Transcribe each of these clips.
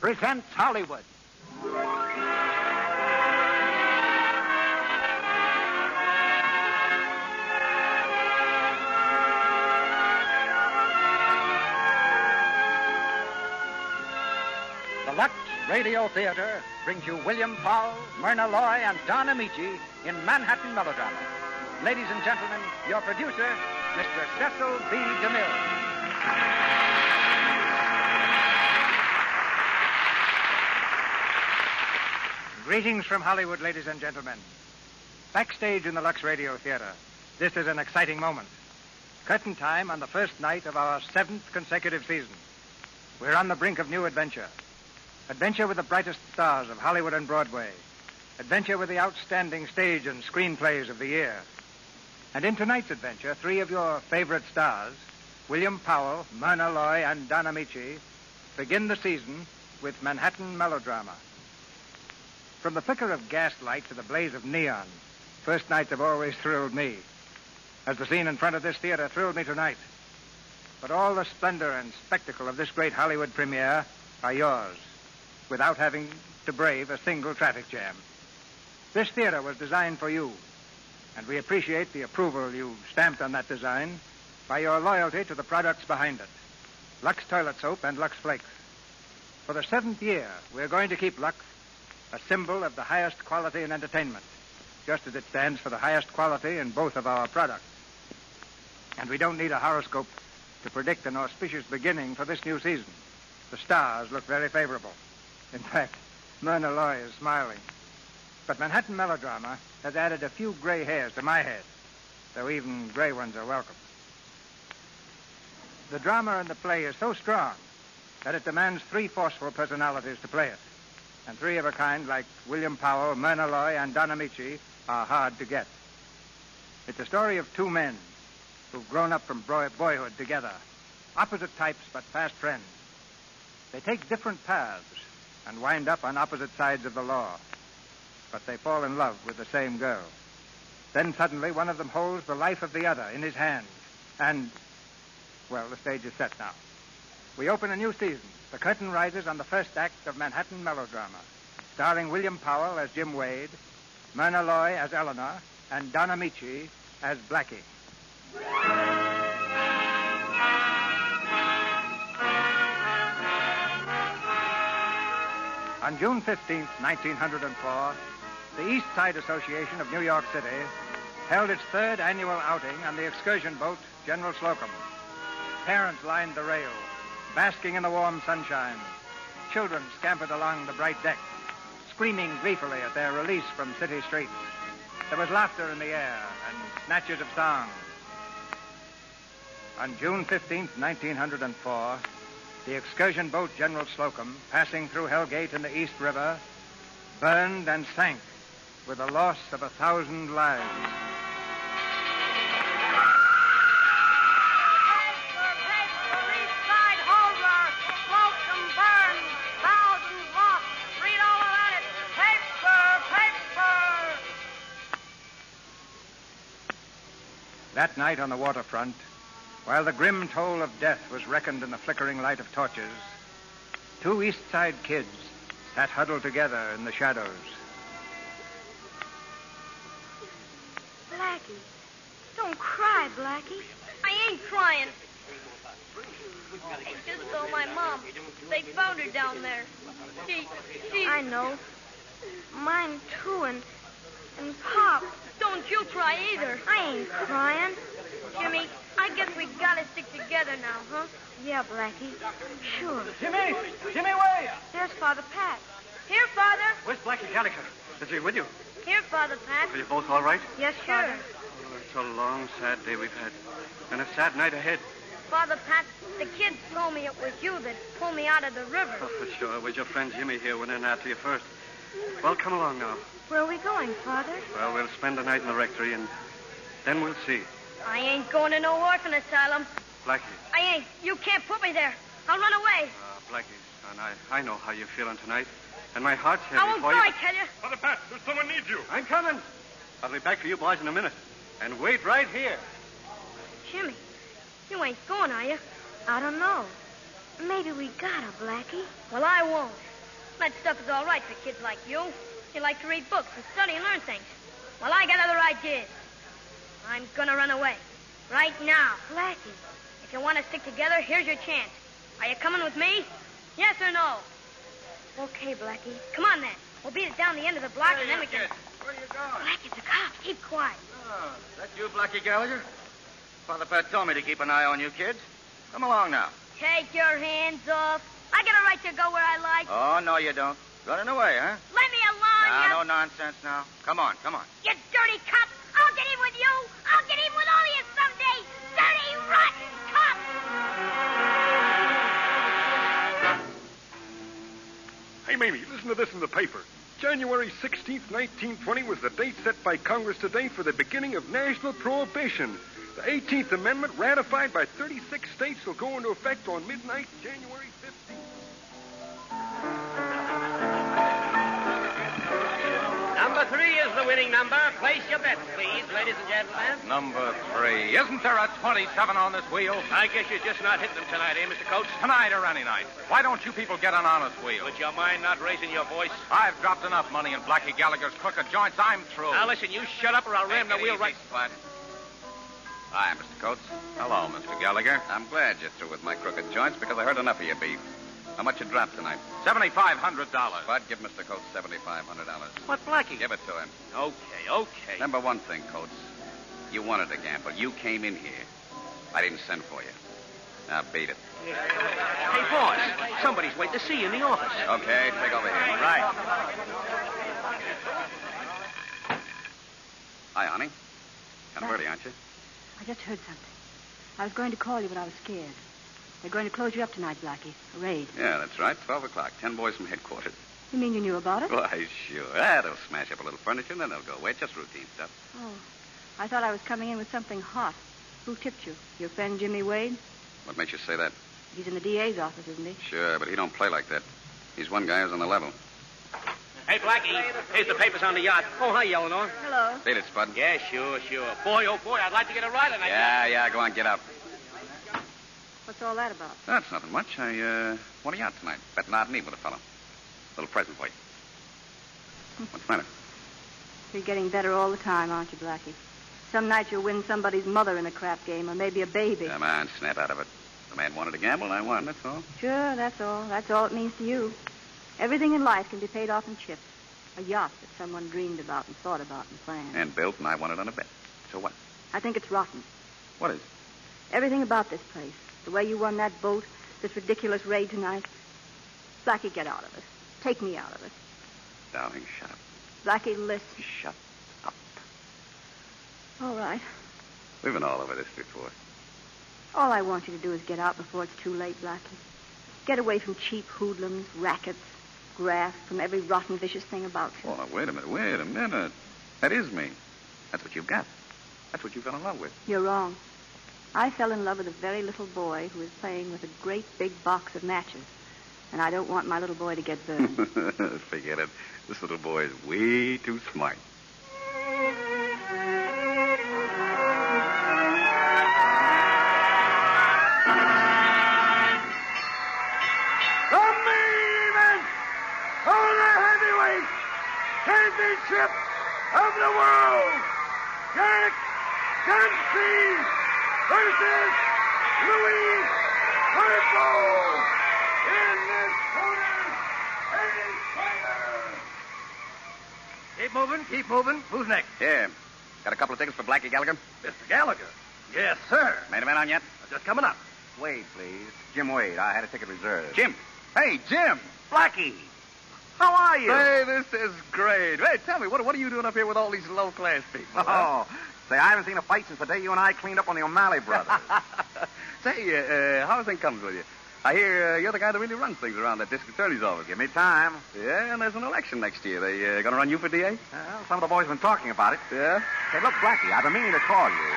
Presents Hollywood. The Lux Radio Theater brings you William Powell, Myrna Loy, and Don Ameche in Manhattan Melodrama. Ladies and gentlemen, your producer, Mr. Cecil B. DeMille. Greetings from Hollywood, ladies and gentlemen. Backstage in the Lux Radio Theater, this is an exciting moment. Curtain time on the first night of our seventh consecutive season. We're on the brink of new adventure. Adventure with the brightest stars of Hollywood and Broadway. Adventure with the outstanding stage and screenplays of the year. And in tonight's adventure, three of your favorite stars, William Powell, Myrna Loy, and Don Ameche, begin the season with Manhattan Melodrama. From the flicker of gaslight to the blaze of neon, first nights have always thrilled me. As the scene in front of this theater thrilled me tonight. But all the splendor and spectacle of this great Hollywood premiere are yours, without having to brave a single traffic jam. This theater was designed for you, and we appreciate the approval you stamped on that design by your loyalty to the products behind it. Lux Toilet Soap and Lux Flakes. For the seventh year, we're going to keep Lux a symbol of the highest quality in entertainment, just as it stands for the highest quality in both of our products. And we don't need a horoscope to predict an auspicious beginning for this new season. The stars look very favorable. In fact, Myrna Loy is smiling. But Manhattan Melodrama has added a few gray hairs to my head, though even gray ones are welcome. The drama in the play is so strong that it demands three forceful personalities to play it and three of a kind like William Powell, Myrna Loy, and Don Ameche are hard to get. It's a story of two men who've grown up from boyhood together, opposite types but fast friends. They take different paths and wind up on opposite sides of the law, but they fall in love with the same girl. Then suddenly one of them holds the life of the other in his hands, and, well, the stage is set now. We open a new season. The curtain rises on the first act of Manhattan Melodrama, starring William Powell as Jim Wade, Myrna Loy as Eleanor, and Don Ameche as Blackie. On June 15, 1904, the East Side Association of New York City held its third annual outing on the excursion boat General Slocum. Parents lined the rail, basking in the warm sunshine. Children scampered along the bright deck, screaming gleefully at their release from city streets. There was laughter in the air and snatches of song. On June 15, 1904, the excursion boat General Slocum, passing through Hellgate in the East River, burned and sank with the loss of a thousand lives. That night on the waterfront, while the grim toll of death was reckoned in the flickering light of torches, two East Side kids sat huddled together in the shadows. Blackie, don't cry, Blackie. I ain't crying. It's just so my mom They found her down there. She, she... I know. Mine too, and and Pop. Don't you cry either. I ain't crying. Jimmy, I guess we gotta stick together now, huh? Yeah, Blackie. Sure. Jimmy! Jimmy, wait! There's Father Pat. Here, Father. Where's Blackie Gallagher? Is he with you? Here, Father Pat. Are you both all right? Yes, Sure. Father. Oh, it's a long, sad day we've had. And a sad night ahead. Father Pat, the kids told me it was you that pulled me out of the river. Oh, for sure. It was your friend Jimmy here went in after you first. Well, come along now. Where are we going, Father? Well, we'll spend the night in the rectory, and then we'll see. I ain't going to no orphan asylum. Blackie. I ain't. You can't put me there. I'll run away. Uh, Blackie, son, I, I know how you're feeling tonight. And my heart's heavy I won't for go, you. I tell you. Father Pat, there's someone needs you. I'm coming. I'll be back for you boys in a minute. And wait right here. Jimmy, you ain't going, are you? I don't know. Maybe we gotta, Blackie. Well, I won't. That stuff is all right for kids like you. You like to read books and study and learn things. Well, I got other ideas. I'm gonna run away. Right now. Blackie. If you want to stick together, here's your chance. Are you coming with me? Yes or no? Okay, Blackie. Come on, then. We'll beat it down the end of the block, and then we can... Where are you going? Blackie, the cops. Keep quiet. Oh, that you, Blackie Gallagher? Father Pat told me to keep an eye on you kids. Come along now. Take your hands off. I got a right to go where I like. Oh, no, you don't. Running away, huh? Let me alone, Nah, you... no nonsense now. Come on, come on. You dirty cop! I'll get even with you! I'll get even with all of you someday! Dirty, rotten cop! Hey, Mamie, listen to this in the paper. January 16th, 1920 was the date set by Congress today for the beginning of national prohibition. The 18th Amendment, ratified by 36 states, will go into effect on midnight, January 15th. Number three is the winning number. Place your bets, please, ladies and gentlemen. Number three. Isn't there a 27 on this wheel? I guess you're just not hitting them tonight, eh, Mr. Coates? Tonight or any night. Why don't you people get an honest wheel? Would you mind not raising your voice? I've dropped enough money in Blackie Gallagher's crooked joints. I'm through. Now, listen, you shut up or I'll ram the wheel right... Spud. Hi, Mr. Coates. Hello, Mr. Gallagher. I'm glad you're through with my crooked joints because I heard enough of your beef. How much you dropped tonight? Seventy-five hundred dollars. Bud, give Mr. Coates seventy-five hundred dollars. What, Blackie? Give it to him. Okay, okay. Remember one thing, Coates. You wanted to gamble. You came in here. I didn't send for you. Now beat it. Hey, boss, somebody's waiting to see you in the office. Okay, take over here. Right. Hi, honey. Kind of early, aren't you? I just heard something. I was going to call you, but I was scared. They're going to close you up tonight, Blackie. A raid. Yeah, that's right. Twelve o'clock. Ten boys from headquarters. You mean you knew about it? Why, sure. They'll smash up a little furniture and then they'll go away. Just routine stuff. Oh. I thought I was coming in with something hot. Who tipped you? Your friend Jimmy Wade? What makes you say that? He's in the DA's office, isn't he? Sure, but he don't play like that. He's one guy who's on the level. Hey, Blackie, here's the papers on the yacht. Oh, hi, Eleanor. Hello. Beat it, Spud. Yeah, sure, sure. Boy, oh, boy, I'd like to get a ride on that Yeah, yeah, go on, get up. What's all that about? That's nothing much. I, uh, want a yacht tonight. Bet not me with a fellow. Little present for you. What's the matter? You're getting better all the time, aren't you, Blackie? Some night you'll win somebody's mother in a crap game, or maybe a baby. Come on, snap out of it. The man wanted to gamble, and I won, that's all. Sure, that's all. That's all it means to you. Everything in life can be paid off in chips. A yacht that someone dreamed about and thought about and planned. And built, and I won it on a bet. So what? I think it's rotten. What is? Everything about this place. The way you won that boat, this ridiculous raid tonight. Blackie, get out of it. Take me out of it. Darling, shut up. Blackie, listen. Shut up. All right. We've been all over this before. All I want you to do is get out before it's too late, Blackie. Get away from cheap hoodlums, rackets, graft, from every rotten, vicious thing about you. Oh, wait a minute, wait a minute. That is me. That's what you've got. That's what you fell in love with. You're wrong. I fell in love with a very little boy who is playing with a great big box of matches. And I don't want my little boy to get burned. Forget it. This little boy is way too smart. championship of the world. Jack Dempsey versus Luis Firpo. In this corner, and fighter. Keep moving, keep moving. Who's next? Yeah. Got a couple of tickets for Blackie Gallagher? Mr. Gallagher? Yes, sir. Made a man on yet? Uh, just coming up. Wade, please. Jim Wade. I had a ticket reserved. Jim. Hey, Jim. Blackie. How are you? Hey, this is great. Hey, tell me, what, what are you doing up here with all these low-class people? Oh, say, I haven't seen a fight since the day you and I cleaned up on the O'Malley brothers. Say, uh, uh, how's things coming with you? I hear uh, you're the guy that really runs things around that district attorney's office. Give me time. Yeah, and there's an election next year. They uh, going to run you for DA? Well, some of the boys have been talking about it. Yeah? Say, look, Blackie, I've been meaning to call you.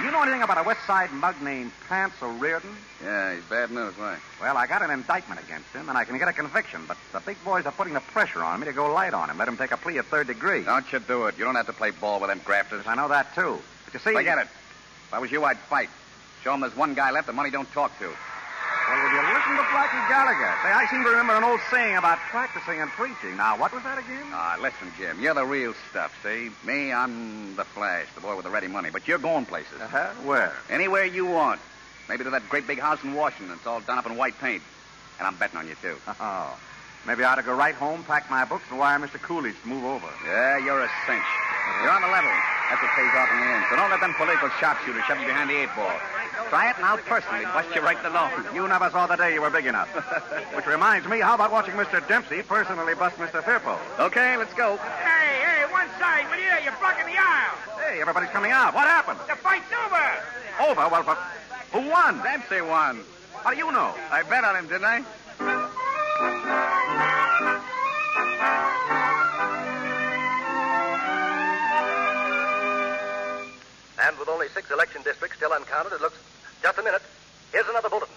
You know anything about a West Side mug named Pants O'Riordan? Yeah, he's bad news. Why? Well, I got an indictment against him, and I can get a conviction, but the big boys are putting the pressure on me to go light on him, let him take a plea of third degree. Don't you do it. You don't have to play ball with them grafters. I know that, too. But you see... Forget it. If I was you, I'd fight. Show 'em there's one guy left the money don't talk to. Well, will you listen to Blackie Gallagher? Say, I seem to remember an old saying about practicing and preaching. Now, what was that again? Ah, listen, Jim. You're the real stuff, see? Me, I'm the Flash, the boy with the ready money. But you're going places. Uh-huh. Where? Anywhere you want. Maybe to that great big house in Washington. It's all done up in white paint. And I'm betting on you, too. Oh. Maybe I ought to go right home, pack my books, and wire Mr. Coolidge to move over. Yeah, you're a cinch. You're on the level. That's what pays off in the end. So don't let them political sharpshooters shove you behind the eight ball. Try it, and I'll personally bust you right in the nose. You never saw the day you were big enough. Which reminds me, how about watching Mr. Dempsey personally bust Mr. Firpo? Okay, let's go. Hey, hey, one side, will you? You're blocking the aisle. Hey, everybody's coming out. What happened? The fight's over. Over? Well, but who won? Dempsey won. How do you know? I bet on him, didn't I? And with only six election districts still uncounted, it looks. Just a minute. Here's another bulletin.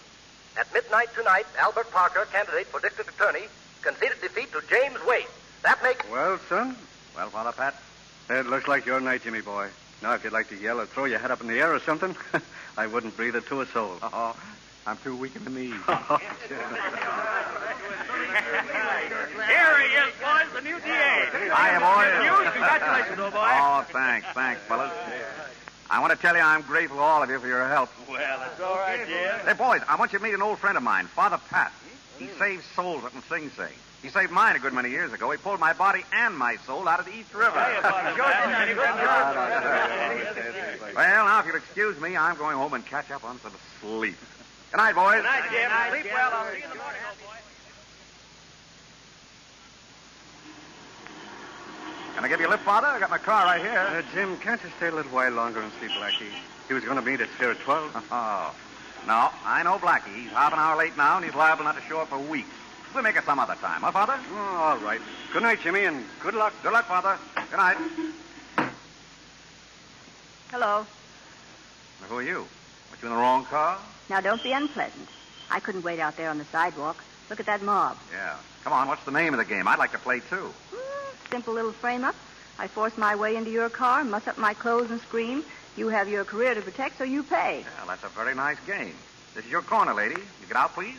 At midnight tonight, Albert Parker, candidate for district attorney, conceded defeat to James Wade. That makes. Well, son, Well, Father Pat, it looks like your night, Jimmy boy. Now, if you'd like to yell or throw your head up in the air or something, I wouldn't breathe it to a soul. Oh, I'm too weak in the knees. Oh, Here he is, boys, the new DA. Hiya, boys. News? Congratulations, old boy. Oh, thanks, thanks, fellas. I want to tell you I'm grateful to all of you for your help. Well, it's all right, Jim. Hey, boys, I want you to meet an old friend of mine, Father Pat. He saves souls up in Sing Sing. He saved mine a good many years ago. He pulled my body and my soul out of the East River. well, now, if you'll excuse me, I'm going home and catch up on some sleep. Good night, boys. Good night, Jim. Sleep well. I'll see you in the morning, old boy. Can I give you a lift, Father? I got my car right here. Uh, Jim, can't you stay a little while longer and see Blackie? He was going to meet us here at 12. Oh. No, I know Blackie. He's half an hour late now, and he's liable not to show up for weeks. We'll make it some other time, huh, Father? Oh, all right. Good night, Jimmy, and good luck. Good luck, Father. Good night. Hello. Now, who are you? What, you in the wrong car? Now, don't be unpleasant. I couldn't wait out there on the sidewalk. Look at that mob. Yeah. Come on, what's the name of the game? I'd like to play, too. Simple little frame up. I force my way into your car, muss up my clothes, and scream. You have your career to protect, so you pay. Well, that's a very nice game. This is your corner, lady. You get out, please.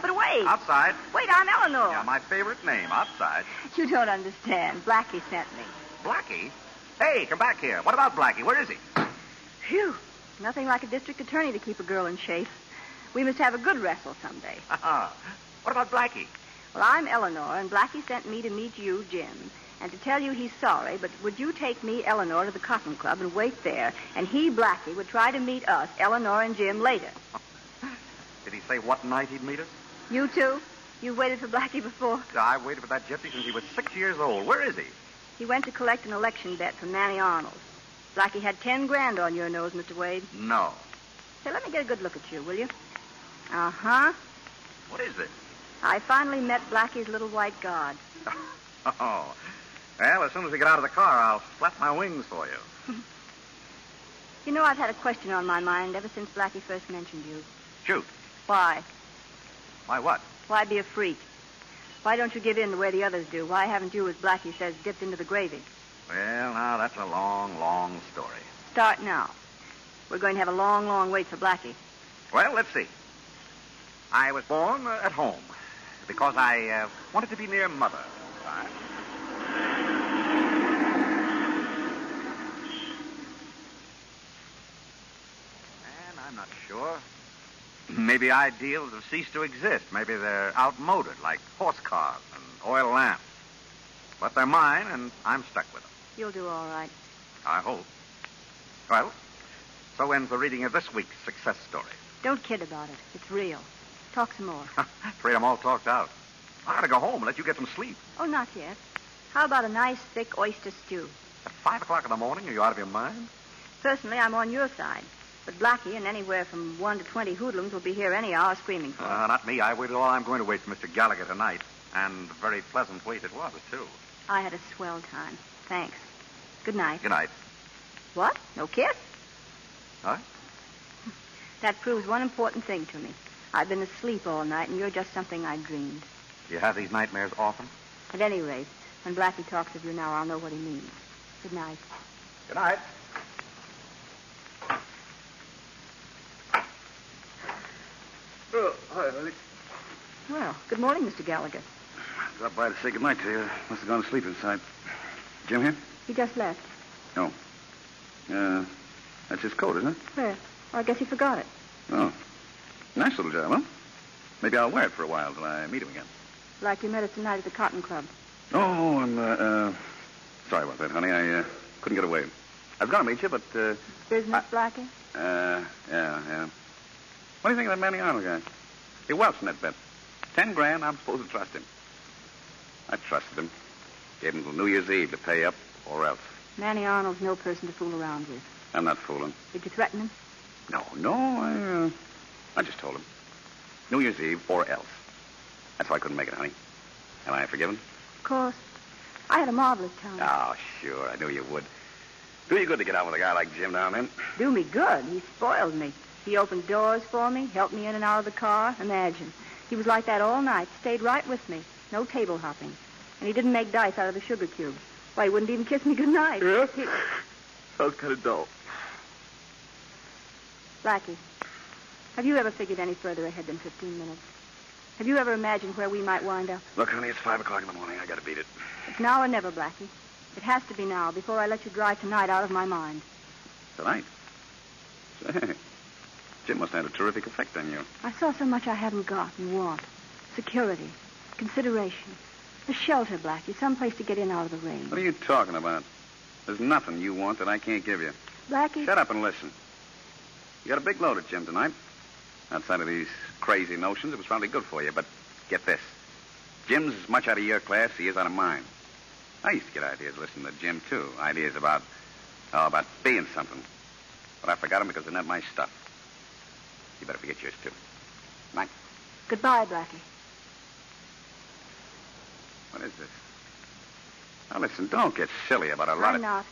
But wait. Outside. Wait, I'm Eleanor. Yeah, my favorite name, outside. You don't understand. Blackie sent me. Blackie? Hey, come back here. What about Blackie? Where is he? Phew. Nothing like a district attorney to keep a girl in shape. We must have a good wrestle someday. what about Blackie? Well, I'm Eleanor, and Blackie sent me to meet you, Jim, and to tell you he's sorry, but would you take me, Eleanor, to the Cotton Club and wait there, and he, Blackie, would try to meet us, Eleanor and Jim, later. Did he say what night he'd meet us? You too? You've waited for Blackie before? I've waited for that gypsy since he was six years old. Where is he? He went to collect an election bet from Manny Arnold. Blackie had ten grand on your nose, Mr. Wade. No. Say, let me get a good look at you, will you? Uh-huh. What is this? I finally met Blackie's little white god. Oh. Well, as soon as we get out of the car, I'll flap my wings for you. You know, I've had a question on my mind ever since Blackie first mentioned you. Shoot. Why? Why what? Why be a freak? Why don't you give in the way the others do? Why haven't you, as Blackie says, dipped into the gravy? Well, now, that's a long, long story. Start now. We're going to have a long, long wait for Blackie. Well, let's see. I was born uh, at home because I uh, wanted to be near Mother. And I'm not sure. Maybe ideals have ceased to exist. Maybe they're outmoded, like horse cars and oil lamps. But they're mine, and I'm stuck with them. You'll do all right. I hope. Well, so ends the reading of this week's success story. Don't kid about it. It's real. Talk some more. Afraid I'm all talked out. I gotta go home and let you get some sleep. oh, not yet. How about a nice, thick oyster stew? At five o'clock in the morning, are you out of your mind? Personally, I'm on your side. But Blackie and anywhere from one to twenty hoodlums will be here any hour screaming for it. Uh, not me. I waited all I'm going to wait for Mr. Gallagher tonight. And a very pleasant wait it was, too. I had a swell time. Thanks. Good night. Good night. What? No kiss? Huh? That proves one important thing to me. I've been asleep all night, and you're just something I dreamed. You have these nightmares often? At any rate, when Blackie talks of you now, I'll know what he means. Good night. Good night. Oh, hi. Well, good morning, Mr. Gallagher. I Dropped by to say goodnight to you. Must have gone to sleep inside. Jim here? He just left. No. Uh, that's his coat, isn't it? Where? Well, I guess he forgot it. Oh. Nice little job, huh? Maybe I'll wear it for a while till I meet him again. Like you met us tonight at the Cotton Club. Oh, I'm, uh, uh sorry about that, honey. I, uh, couldn't get away. I was going to meet you, but, uh, Business, Blackie? uh, yeah, yeah. What do you think of that Manny Arnold guy? He welched in that bet. Ten grand, I'm supposed to trust him. I trusted him. Gave him till New Year's Eve to pay up, or else. Manny Arnold's no person to fool around with. I'm not fooling. Did you threaten him? No, no, I, uh, I just told him. New Year's Eve, or else. That's why I couldn't make it, honey. Am I forgiven? Of course. I had a marvelous time. Oh, sure. I knew you would. Do you good to get out with a guy like Jim down then. Do me good. He spoiled me. He opened doors for me, helped me in and out of the car. Imagine. He was like that all night, stayed right with me. No table hopping. And he didn't make dice out of the sugar cubes. Why, he wouldn't even kiss me goodnight. Yeah? He... Sounds kind of dull. Blackie, have you ever figured any further ahead than 15 minutes? Have you ever imagined where we might wind up? Look, honey, it's five o'clock in the morning. I gotta beat it. It's now or never, Blackie. It has to be now before I let you drive tonight out of my mind. Tonight? Say, Jim must have had a terrific effect on you. I saw so much I haven't got and want. Security, consideration, a shelter, Blackie, some place to get in out of the rain. What are you talking about? There's nothing you want that I can't give you. Blackie? Shut up and listen. You got a big load at Jim tonight. Outside of these crazy notions, it was probably good for you, but get this. Jim's as much out of your class as he is out of mine. I used to get ideas listening to Jim, too. Ideas about, oh, about being something. But I forgot them because they're not my stuff. You better forget yours, too. Night. Goodbye, Blackie. What is this? Now, listen, don't get silly about a lot I'm of... not.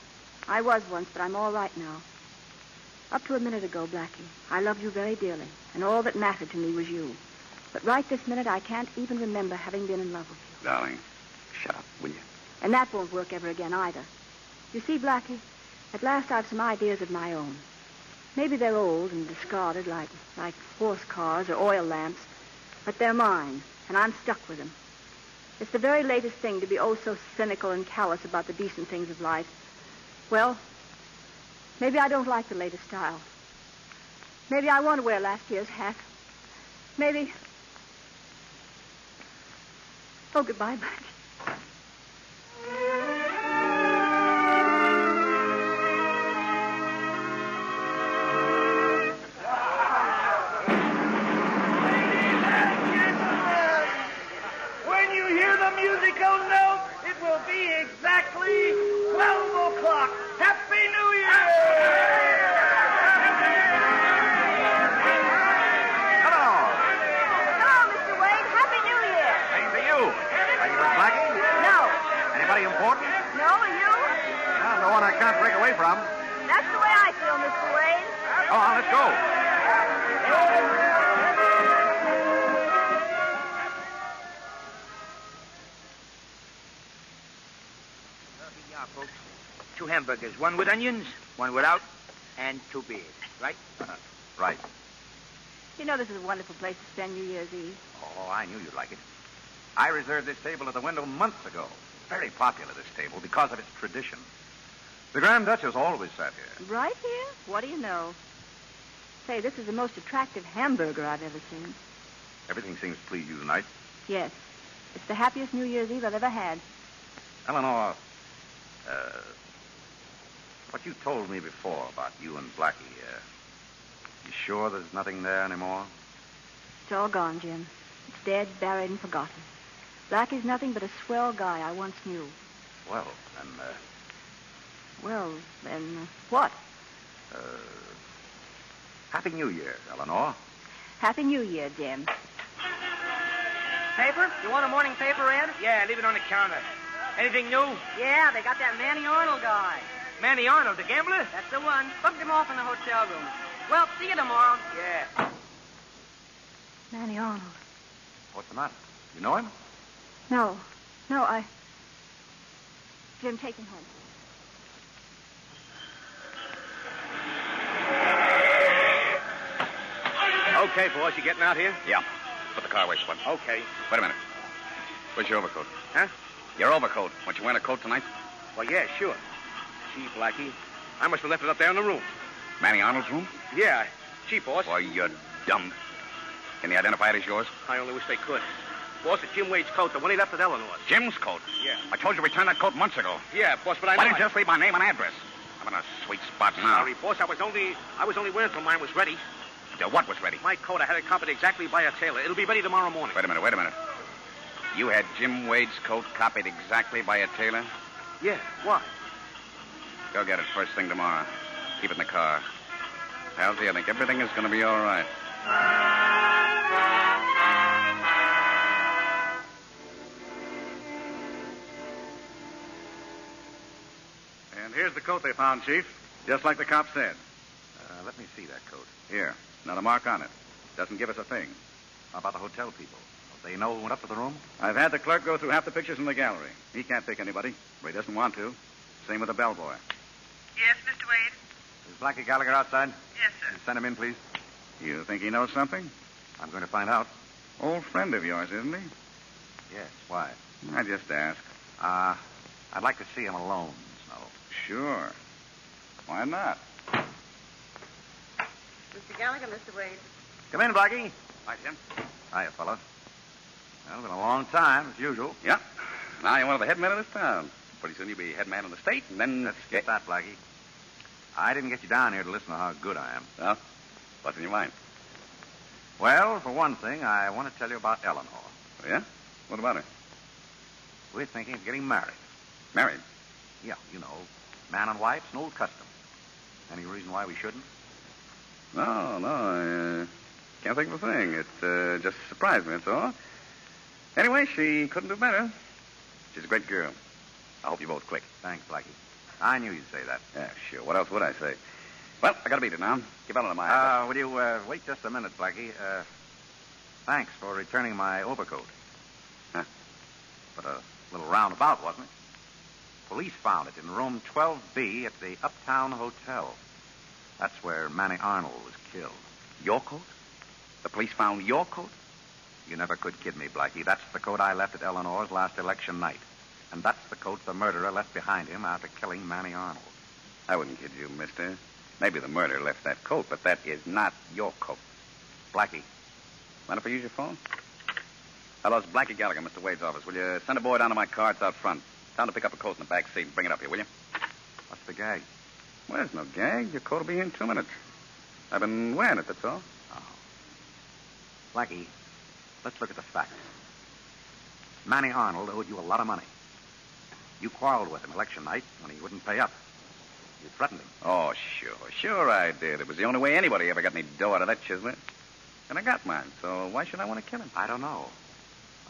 I was once, but I'm all right now. Up to a minute ago, Blackie, I loved you very dearly, and all that mattered to me was you. But right this minute, I can't even remember having been in love with you. Darling, shut up, will you? And that won't work ever again either. You see, Blackie, at last I've some ideas of my own. Maybe they're old and discarded, like like horse cars or oil lamps, but they're mine, and I'm stuck with them. It's the very latest thing to be oh so cynical and callous about the decent things of life. Well, maybe I don't like the latest style. Maybe I want to wear last year's hat. Maybe. Oh, goodbye, Blackie. Musical note, it will be exactly 12 o'clock. Happy New Year! Hello. Hello, Mr. Wade. Happy New Year. Same to you. Are you with Blackie? No. Anybody important? No, are you? Well, no one I can't break away from. That's the way I feel, Mr. Wade. Come on, oh, let's go. Uh, hamburgers, one with onions, one without, and two beers, right? right. You know this is a wonderful place to spend New Year's Eve. Oh, I knew you'd like it. I reserved this table at the window months ago. Very popular, this table, because of its tradition. The Grand Duchess always sat here. Right here? What do you know? Say, this is the most attractive hamburger I've ever seen. Everything seems to please you tonight. Yes. It's the happiest New Year's Eve I've ever had. Eleanor, uh, what you told me before about you and Blackie, uh, you sure there's nothing there anymore? It's all gone, Jim. It's dead, buried, and forgotten. Blackie's nothing but a swell guy I once knew. Well, then, uh, Well, then, uh, what? uh, Happy New Year, Eleanor. Happy New Year, Jim. Paper? You want a morning paper, Ed? Yeah, leave it on the counter. Anything new? Yeah, they got that Manny Arnold guy. Manny Arnold, the gambler? That's the one. Bumped him off in the hotel room. Well, see you tomorrow. Yeah. Manny Arnold. What's the matter? You know him? No. No, I. Jim, take him home. Okay, boss, you getting out here? Yeah. Put the car away, Spud. Okay. Wait a minute. Where's your overcoat? Huh? Your overcoat. Want you wearing a coat tonight? Well, yeah, sure. Gee, Blackie, I must have left it up there in the room. Manny Arnold's room? Yeah. Gee, boss. Boy, you're dumb. Can they identify it as yours? I only wish they could. Boss, it's Jim Wade's coat, the one he left at Eleanor's. Jim's coat? Yeah. I told you to return that coat months ago. Yeah, boss, but I Why didn't you just leave my name and address? I'm in a sweet spot now. Sorry, boss. I was only I was only wearing till mine was ready. Your what was ready? My coat, I had it copied exactly by a tailor. It'll be ready tomorrow morning. Wait a minute, wait a minute. You had Jim Wade's coat copied exactly by a tailor? Yeah. Why? Go get it first thing tomorrow. Keep it in the car. Halsey, I think everything is going to be all right. And here's the coat they found, Chief. Just like the cop said. Uh, let me see that coat. Here. Not a mark on it. Doesn't give us a thing. How about the hotel people? They know who went up to the room? I've had the clerk go through half the pictures in the gallery. He can't pick anybody, or he doesn't want to. Same with the bellboy. Yes, Mr. Wade? Is Blackie Gallagher outside? Yes, sir. Send him in, please. You think he knows something? I'm going to find out. Old friend of yours, isn't he? Yes. Why? I just asked. Uh, I'd like to see him alone, Snow. Sure. Why not? Mr. Gallagher, Mr. Wade. Come in, Blackie. Hi, Jim. Hiya, fella. Well, it's been a long time, as usual. Yeah. Now you're one of the head men of this town. Pretty soon you'll be head man of the state, and then... Let's get that, Blackie. I didn't get you down here to listen to how good I am. Well, what's in your mind? Well, for one thing, I want to tell you about Eleanor. Oh, yeah? What about her? We're thinking of getting married. Married? Yeah, you know, man and wife's an old custom. Any reason why we shouldn't? No, no, I uh, can't think of a thing. It uh, just surprised me, that's all. Anyway, she couldn't do better. She's a great girl. I hope you both click. Thanks, Blackie. I knew you'd say that. Yeah, sure. What else would I say? Well, I gotta beat it now. Give of my Uh, will you uh, wait just a minute, Blackie? Uh, thanks for returning my overcoat. Huh? But a little roundabout, wasn't it? Police found it in room 12B at the Uptown Hotel. That's where Manny Arnold was killed. Your coat? The police found your coat? You never could kid me, Blackie. That's the coat I left at Eleanor's last election night. And that's the coat the murderer left behind him after killing Manny Arnold. I wouldn't kid you, mister. Maybe the murderer left that coat, but that is not your coat. Blackie. Mind if I use your phone? Hello, it's Blackie Gallagher, Mr. Wade's office. Will you send a boy down to my car? It's out front. Time to pick up a coat in the back seat and bring it up here, will you? What's the gag? Well, there's no gag. Your coat will be here in two minutes. I've been wearing it, that's all. Oh. Blackie, let's look at the facts. Manny Arnold owed you a lot of money. You quarreled with him election night when he wouldn't pay up. You threatened him. Oh, sure. Sure I did. It was the only way anybody ever got any dough out of that chisel. And I got mine, so why should I want to kill him? I don't know.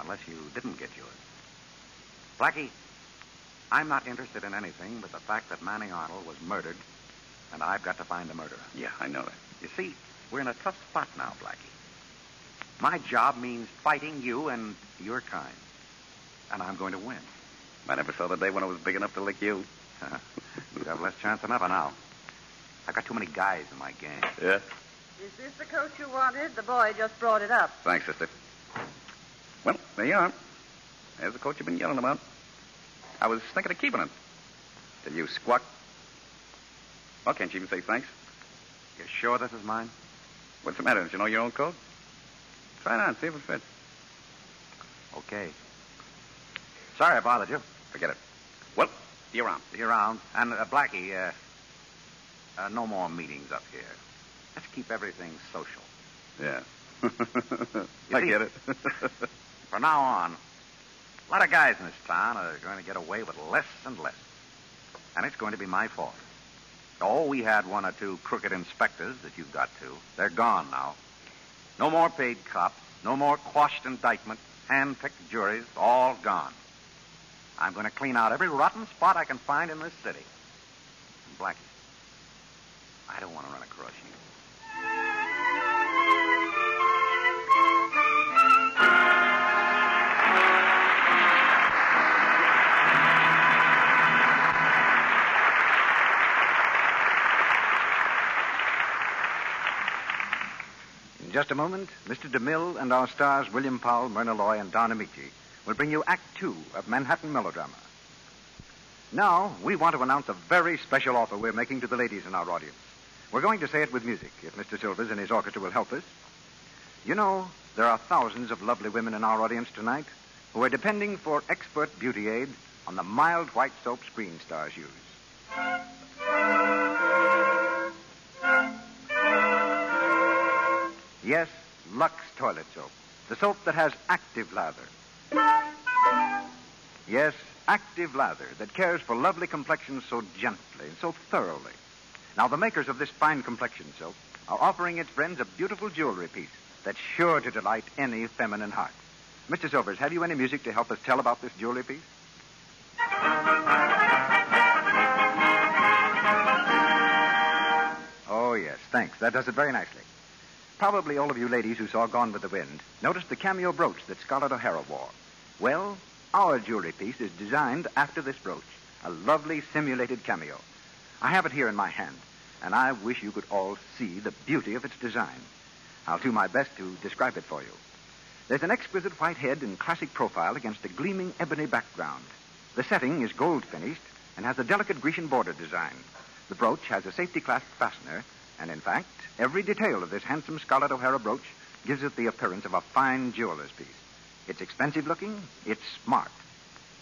Unless you didn't get yours. Blackie, I'm not interested in anything but the fact that Manny Arnold was murdered, and I've got to find the murderer. Yeah, I know that. You see, we're in a tough spot now, Blackie. My job means fighting you and your kind. And I'm going to win. I never saw the day when I was big enough to lick you. you have less chance than ever now. I've got too many guys in my gang. Yeah? Is this the coat you wanted? The boy just brought it up. Thanks, sister. Well, there you are. There's the coat you've been yelling about. I was thinking of keeping it. Did you squawk. Well, can't you even say thanks? You sure this is mine? What's the matter? Don't you know your own coat? Try it on, see if it fits. Okay. Sorry I bothered you. Forget it. Well, see you around. See you around. And, uh, Blackie, uh, uh, no more meetings up here. Let's keep everything social. Yeah. I see- get it. From now on, a lot of guys in this town are going to get away with less and less. And it's going to be my fault. Oh, we had one or two crooked inspectors that you've got to. They're gone now. No more paid cops. No more quashed indictment. Hand-picked juries. All gone. I'm going to clean out every rotten spot I can find in this city. Blackie, I don't want to run across you. In just a moment, Mr. DeMille and our stars William Powell, Myrna Loy, and Don Ameche will bring you Act Two of Manhattan Melodrama. Now, we want to announce a very special offer we're making to the ladies in our audience. We're going to say it with music, if Mr. Silvers and his orchestra will help us. You know, there are thousands of lovely women in our audience tonight who are depending for expert beauty aid on the mild white soap screen stars use. Yes, Lux toilet soap. The soap that has active lather. Yes, active lather that cares for lovely complexions so gently and so thoroughly. Now, the makers of this fine complexion soap are offering its friends a beautiful jewelry piece that's sure to delight any feminine heart. Mr. Silvers, have you any music to help us tell about this jewelry piece? Oh, yes, thanks. That does it very nicely. Probably all of you ladies who saw Gone with the Wind noticed the cameo brooch that Scarlett O'Hara wore. Well, our jewelry piece is designed after this brooch, a lovely simulated cameo. I have it here in my hand, and I wish you could all see the beauty of its design. I'll do my best to describe it for you. There's an exquisite white head in classic profile against a gleaming ebony background. The setting is gold finished and has a delicate Grecian border design. The brooch has a safety clasp fastener, and in fact, every detail of this handsome Scarlett O'Hara brooch gives it the appearance of a fine jeweler's piece. It's expensive looking, it's smart.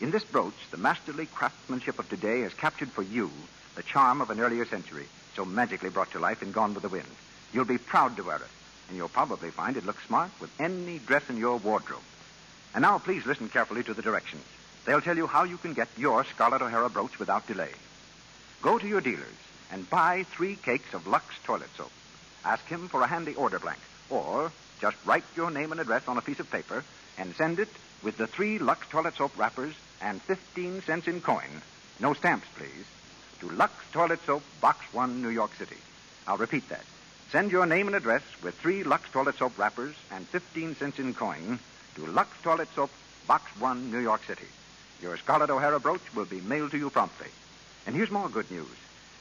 In this brooch, the masterly craftsmanship of today has captured for you the charm of an earlier century, so magically brought to life in Gone with the Wind. You'll be proud to wear it, and you'll probably find it looks smart with any dress in your wardrobe. And now, please listen carefully to the directions. They'll tell you how you can get your Scarlett O'Hara brooch without delay. Go to your dealers and buy three cakes of Lux toilet soap. Ask him for a handy order blank, or just write your name and address on a piece of paper and send it with the three Lux toilet soap wrappers and 15 cents in coin. No stamps, please. To Lux Toilet Soap, Box 1, New York City. I'll repeat that. Send your name and address with three Lux Toilet Soap wrappers and 15 cents in coin to Lux Toilet Soap, Box 1, New York City. Your Scarlett O'Hara brooch will be mailed to you promptly. And here's more good news.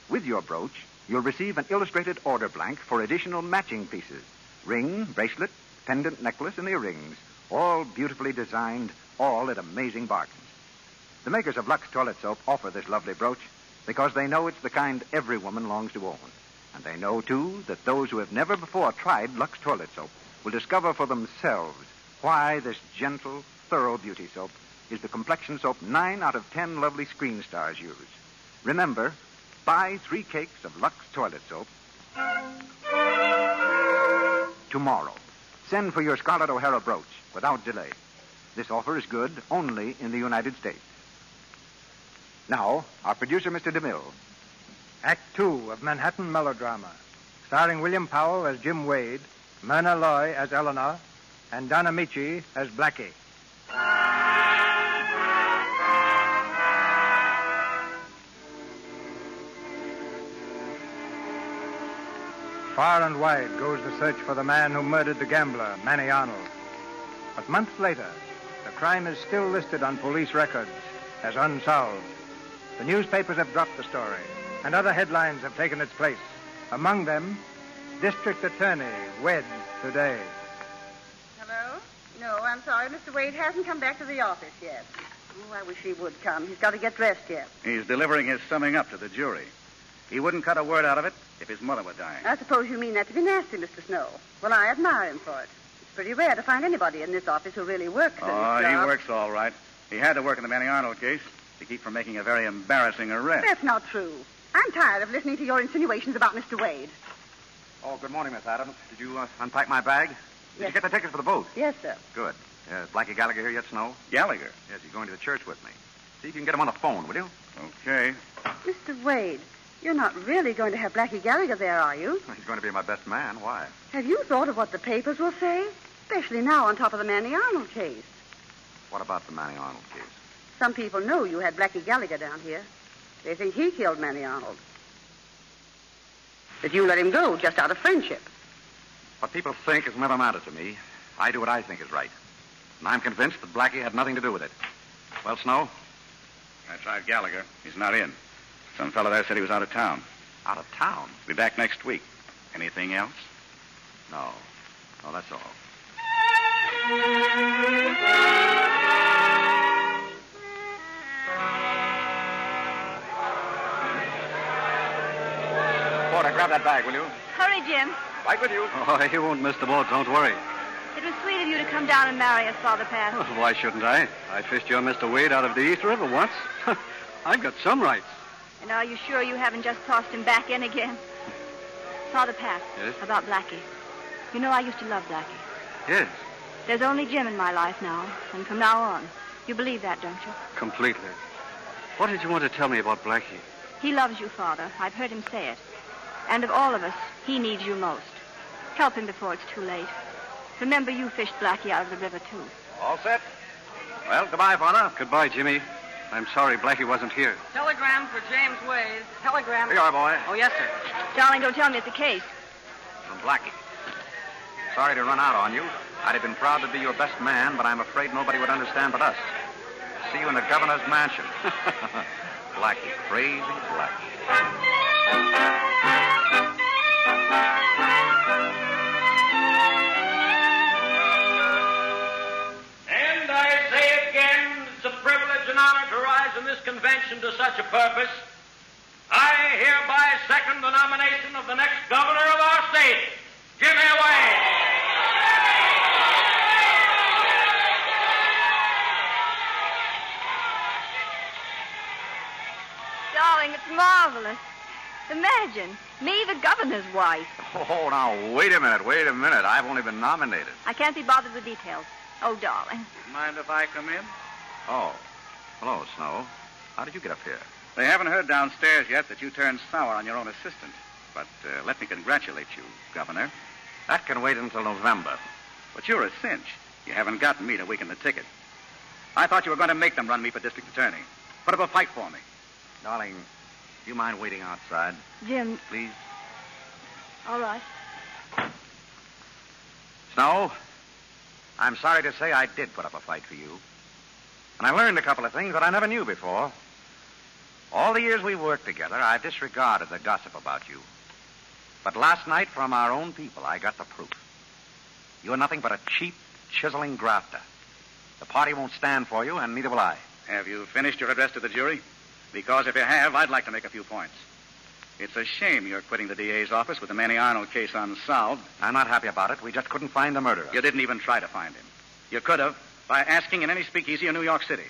With your brooch, you'll receive an illustrated order blank for additional matching pieces ring, bracelet, pendant necklace, and earrings, all beautifully designed, all at amazing bargains. The makers of Lux Toilet Soap offer this lovely brooch because they know it's the kind every woman longs to own. And they know, too, that those who have never before tried Lux Toilet Soap will discover for themselves why this gentle, thorough beauty soap is the complexion soap nine out of ten lovely screen stars use. Remember, buy three cakes of Lux Toilet Soap tomorrow. Send for your Scarlett O'Hara brooch without delay. This offer is good only in the United States. Now, our producer, Mr. DeMille. Act Two of Manhattan Melodrama, starring William Powell as Jim Wade, Myrna Loy as Eleanor, and Don Ameche as Blackie. Far and wide goes the search for the man who murdered the gambler, Manny Arnold. But months later, the crime is still listed on police records as unsolved. The newspapers have dropped the story, and other headlines have taken its place. Among them, District Attorney wed today. Hello? No, I'm sorry. Mr. Wade hasn't come back to the office yet. Oh, I wish he would come. He's got to get dressed yet. He's delivering his summing up to the jury. He wouldn't cut a word out of it if his mother were dying. I suppose you mean that to be nasty, Mr. Snow. Well, I admire him for it. It's pretty rare to find anybody in this office who really works at Oh, his he works all right. He had to work in the Manny Arnold case. to keep from making a very embarrassing arrest. That's not true. I'm tired of listening to your insinuations about Mr. Wade. Oh, good morning, Miss Adams. Did you uh, unpack my bag? Did Yes. you get the tickets for the boat? Yes, sir. Good. Uh, is Blackie Gallagher here yet, Snow? Gallagher? Yes, he's going to the church with me. See if you can get him on the phone, will you? Okay. Mr. Wade, you're not really going to have Blackie Gallagher there, are you? He's going to be my best man. Why? Have you thought of what the papers will say? Especially now on top of the Manny Arnold case. What about the Manny Arnold case? Some people know you had Blackie Gallagher down here. They think he killed Manny Arnold. That you let him go just out of friendship. What people think has never mattered to me. I do what I think is right. And I'm convinced that Blackie had nothing to do with it. Well, Snow? I tried Gallagher. He's not in. Some fellow there said he was out of town. Out of town? Be back next week. Anything else? No. No, that's all. Porter, grab that bag, will you? Hurry, Jim. Right with you. Oh, you won't miss the boat, don't worry. It was sweet of you to come down and marry us, Father Pat. Oh, why shouldn't I? I fished your Mr. Wade out of the East River once. I've got some rights. And are you sure you haven't just tossed him back in again? Father Pat. Yes? About Blackie. You know I used to love Blackie. Yes, There's only Jim in my life now, and from now on. You believe that, don't you? completely. What did you want to tell me about Blackie? He loves you, Father. I've heard him say it. And of all of us, he needs you most. Help him before it's too late. Remember, you fished Blackie out of the river, too. All set? Well, goodbye, Father. Goodbye, Jimmy. I'm sorry Blackie wasn't here. Telegram for James Wade. Telegram. Here you are, boy. Oh, yes, sir. Darling, don't tell me it's a case. From Blackie. Sorry to run out on you. I'd have been proud to be your best man, but I'm afraid nobody would understand but us. See you in the governor's mansion. Blackie, crazy Blackie. And I say again, it's a privilege and honor to rise in this convention to such a purpose. I hereby second the nomination of the next governor of our state, Jimmy Wade. Darling, it's marvelous. Imagine, me, the governor's wife. Oh, now, wait a minute, wait a minute. I've only been nominated. I can't be bothered with details. Oh, darling. Mind if I come in? Oh. Hello, Snow. How did you get up here? They haven't heard downstairs yet that you turned sour on your own assistant. But uh, let me congratulate you, Governor. That can wait until November. But you're a cinch. You haven't gotten me to weaken the ticket. I thought you were going to make them run me for district attorney. Put up a fight for me. Darling, do you mind waiting outside, Jim, please? all right. Snow, I'm sorry to say I did put up a fight for you. And I learned a couple of things that I never knew before. All the years we worked together, I've disregarded the gossip about you. But last night, from our own people, I got the proof. You're nothing but a cheap, chiseling grafter. The party won't stand for you, and neither will I. Have you finished your address to the jury? Because if you have, I'd like to make a few points. It's a shame you're quitting the DA's office with the Manny Arnold case unsolved. I'm not happy about it. We just couldn't find the murderer. You didn't even try to find him. You could have by asking in any speakeasy in New York City.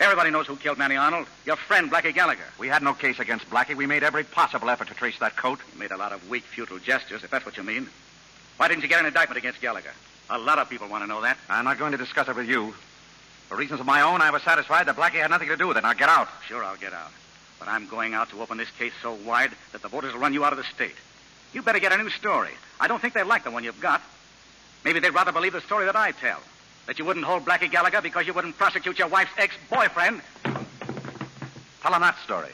Everybody knows who killed Manny Arnold. Your friend, Blackie Gallagher. We had no case against Blackie. We made every possible effort to trace that coat. You made a lot of weak, futile gestures, if that's what you mean. Why didn't you get an indictment against Gallagher? A lot of people want to know that. I'm not going to discuss it with you. For reasons of my own, I was satisfied that Blackie had nothing to do with it. Now get out. Sure, I'll get out. But I'm going out to open this case so wide that the voters will run you out of the state. You better get a new story. I don't think they like the one you've got. Maybe they'd rather believe the story that I tell. That you wouldn't hold Blackie Gallagher because you wouldn't prosecute your wife's ex-boyfriend. Tell him that story.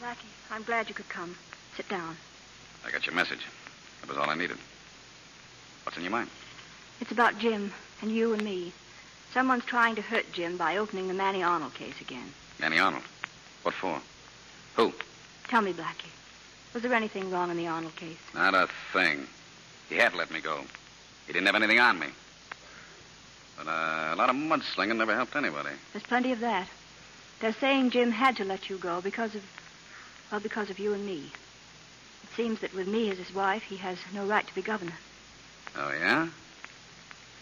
Blackie, I'm glad you could come. Sit down. I got your message. That was all I needed. What's in your mind? It's about Jim and you and me. Someone's trying to hurt Jim by opening the Manny Arnold case again. Manny Arnold. What for? Who? Tell me, Blackie, was there anything wrong in the Arnold case? Not a thing. He had to let me go. He didn't have anything on me. But uh, a lot of mudslinging never helped anybody. There's plenty of that. They're saying Jim had to let you go because of, well, because of you and me. It seems that with me as his wife, he has no right to be governor. Oh, yeah?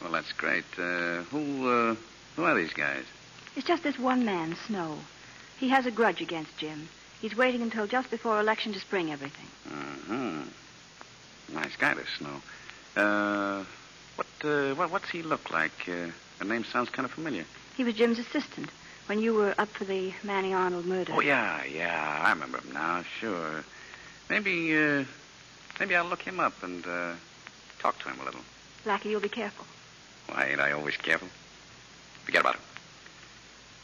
Well, that's great. Uh, who, uh, who are these guys? It's just this one man, Snow. He has a grudge against Jim. He's waiting until just before election to spring everything. Uh-huh. Nice guy, this Snow. Uh, what, uh, what, what's he look like? Uh, the name sounds kind of familiar. He was Jim's assistant when you were up for the Manny Arnold murder. Oh, yeah, yeah. I remember him now, sure. Maybe, uh, maybe I'll look him up and, uh, talk to him a little. Blackie, you'll be careful. Why, ain't I always careful? Forget about it.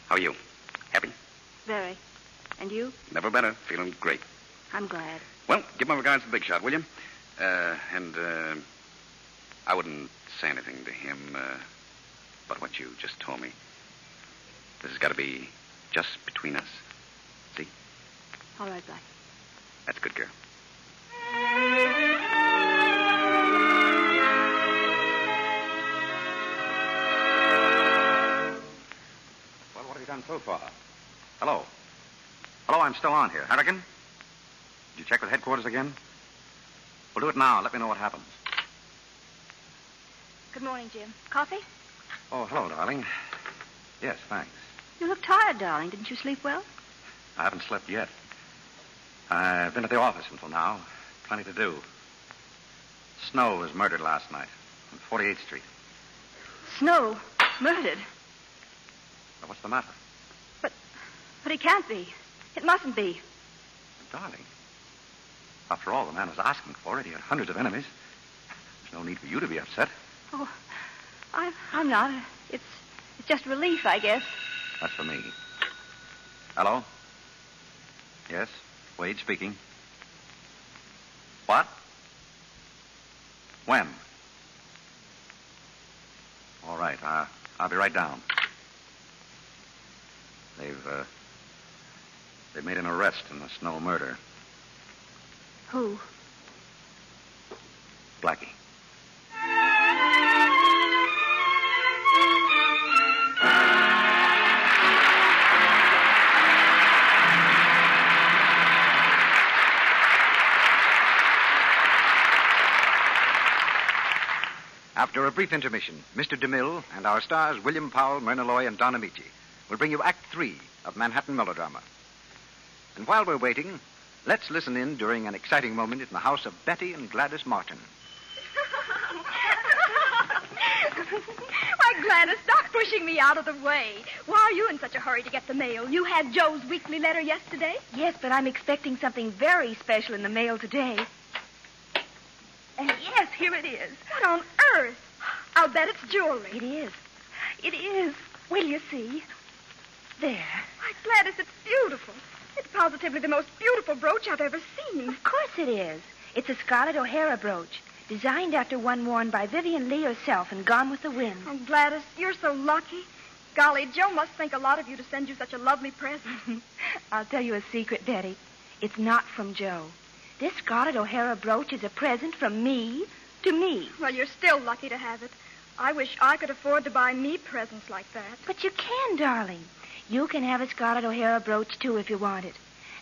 How are you? Happy? Very. And you? Never better. Feeling great. I'm glad. Well, give my regards to Big Shot, will you? Uh, and, uh, I wouldn't say anything to him, uh, but what you just told me. This has got to be just between us. See? All right, Blackie. That's a good girl. Well, what have you done so far? Hello. Hello, I'm still on here. Harrigan? Did you check with headquarters again? Well, do it now. Let me know what happens. Good morning, Jim. Coffee? Oh, hello, darling. Yes, thanks. You look tired, darling. Didn't you sleep well? I haven't slept yet. I've been at the office until now. Plenty to do. Snow was murdered last night on 48th Street. Snow? Murdered? Now, what's the matter? But, But he can't be. It mustn't be. Darling, after all the man was asking for it, he had hundreds of enemies. There's no need for you to be upset. Oh, I'm, I'm not. It's, it's just relief, I guess. That's for me. Hello? Yes, Wade speaking. What? When? All right, uh, I'll be right down. They've, uh, they made an arrest in the Snow murder. Who? Blackie. After a brief intermission, Mr. DeMille and our stars William Powell, Myrna Loy, and Don Ameche will bring you Act Three of Manhattan Melodrama. And while we're waiting, let's listen in during an exciting moment in the house of Betty and Gladys Martin. Why, Gladys, stop pushing me out of the way. Why are you in such a hurry to get the mail? You had Joe's weekly letter yesterday? Yes, but I'm expecting something very special in the mail today. And yes, here it is. What on earth? I'll bet it's jewelry. It is. It is. Will you see? There. Why, Gladys, it's beautiful. It's positively the most beautiful brooch I've ever seen. Of course it is. It's a Scarlett O'Hara brooch, designed after one worn by Vivien Leigh herself and Gone with the Wind. Oh, Gladys, you're so lucky. Golly, Joe must think a lot of you to send you such a lovely present. I'll tell you a secret, Betty. It's not from Joe. This Scarlett O'Hara brooch is a present from me to me. Well, you're still lucky to have it. I wish I could afford to buy me presents like that. But you can, darling. You can have a Scarlett O'Hara brooch, too, if you want it.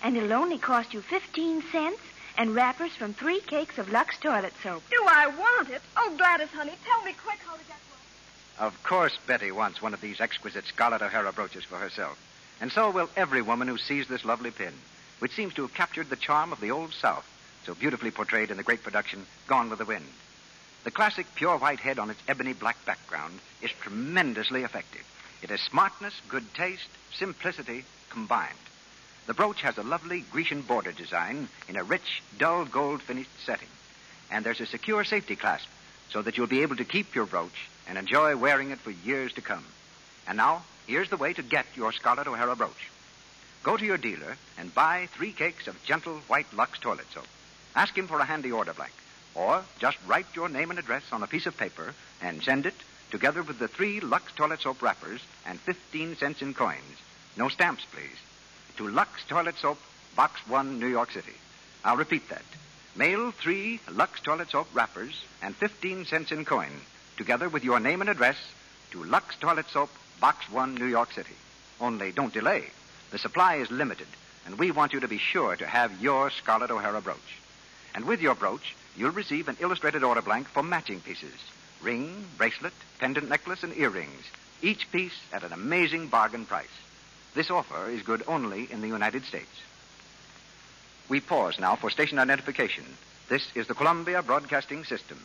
And it'll only cost you 15 cents and wrappers from three cakes of Lux toilet soap. Do I want it? Oh, Gladys, honey, tell me quick how to get one. Of course, Betty wants one of these exquisite Scarlett O'Hara brooches for herself. And so will every woman who sees this lovely pin, which seems to have captured the charm of the Old South, so beautifully portrayed in the great production Gone with the Wind. The classic pure white head on its ebony black background is tremendously effective. It has smartness, good taste, simplicity combined. The brooch has a lovely Grecian border design in a rich, dull gold finished setting. And there's a secure safety clasp so that you'll be able to keep your brooch and enjoy wearing it for years to come. And now, here's the way to get your Scarlett O'Hara brooch. Go to your dealer and buy three cakes of gentle white Lux toilet soap. Ask him for a handy order blank. Or just write your name and address on a piece of paper and send it together with the three Lux toilet soap wrappers and 15 cents in coins. No stamps, please. To Lux Toilet Soap, Box 1, New York City. I'll repeat that. Mail three Lux Toilet Soap wrappers and 15 cents in coin, together with your name and address, to Lux Toilet Soap, Box 1, New York City. Only don't delay. The supply is limited, and we want you to be sure to have your Scarlett O'Hara brooch. And with your brooch, you'll receive an illustrated order blank for matching pieces. Ring, bracelet, pendant necklace, and earrings, each piece at an amazing bargain price. This offer is good only in the United States. We pause now for station identification. This is the Columbia Broadcasting System.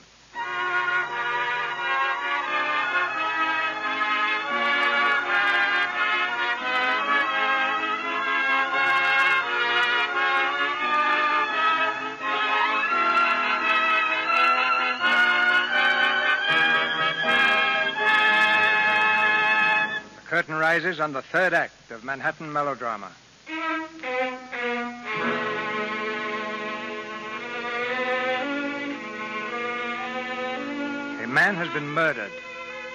Curtain rises on the third act of Manhattan melodrama. A man has been murdered,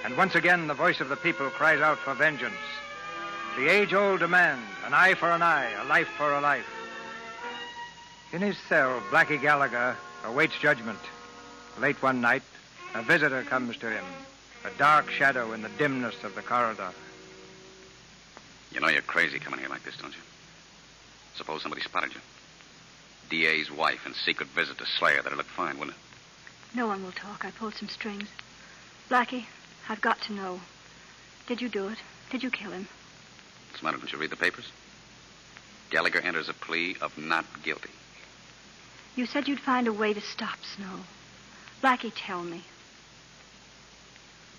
and once again the voice of the people cries out for vengeance. The age old demand an eye for an eye, a life for a life. In his cell, Blackie Gallagher awaits judgment. Late one night, a visitor comes to him, a dark shadow in the dimness of the corridor. You know you're crazy coming here like this, don't you? Suppose somebody spotted you. DA's wife and secret visit to Slayer. That'd look fine, wouldn't it? No one will talk. I pulled some strings. Blackie, I've got to know. Did you do it? Did you kill him? What's the matter? Didn't you read the papers? Gallagher enters a plea of not guilty. You said you'd find a way to stop Snow. Blackie, tell me.